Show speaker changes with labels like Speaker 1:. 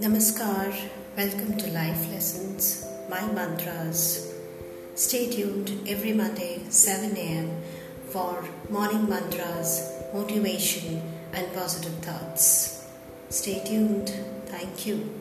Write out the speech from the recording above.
Speaker 1: Namaskar, welcome to Life Lessons, My Mantras. Stay tuned every Monday, 7 am for morning mantras, motivation, and positive thoughts. Stay tuned. Thank you.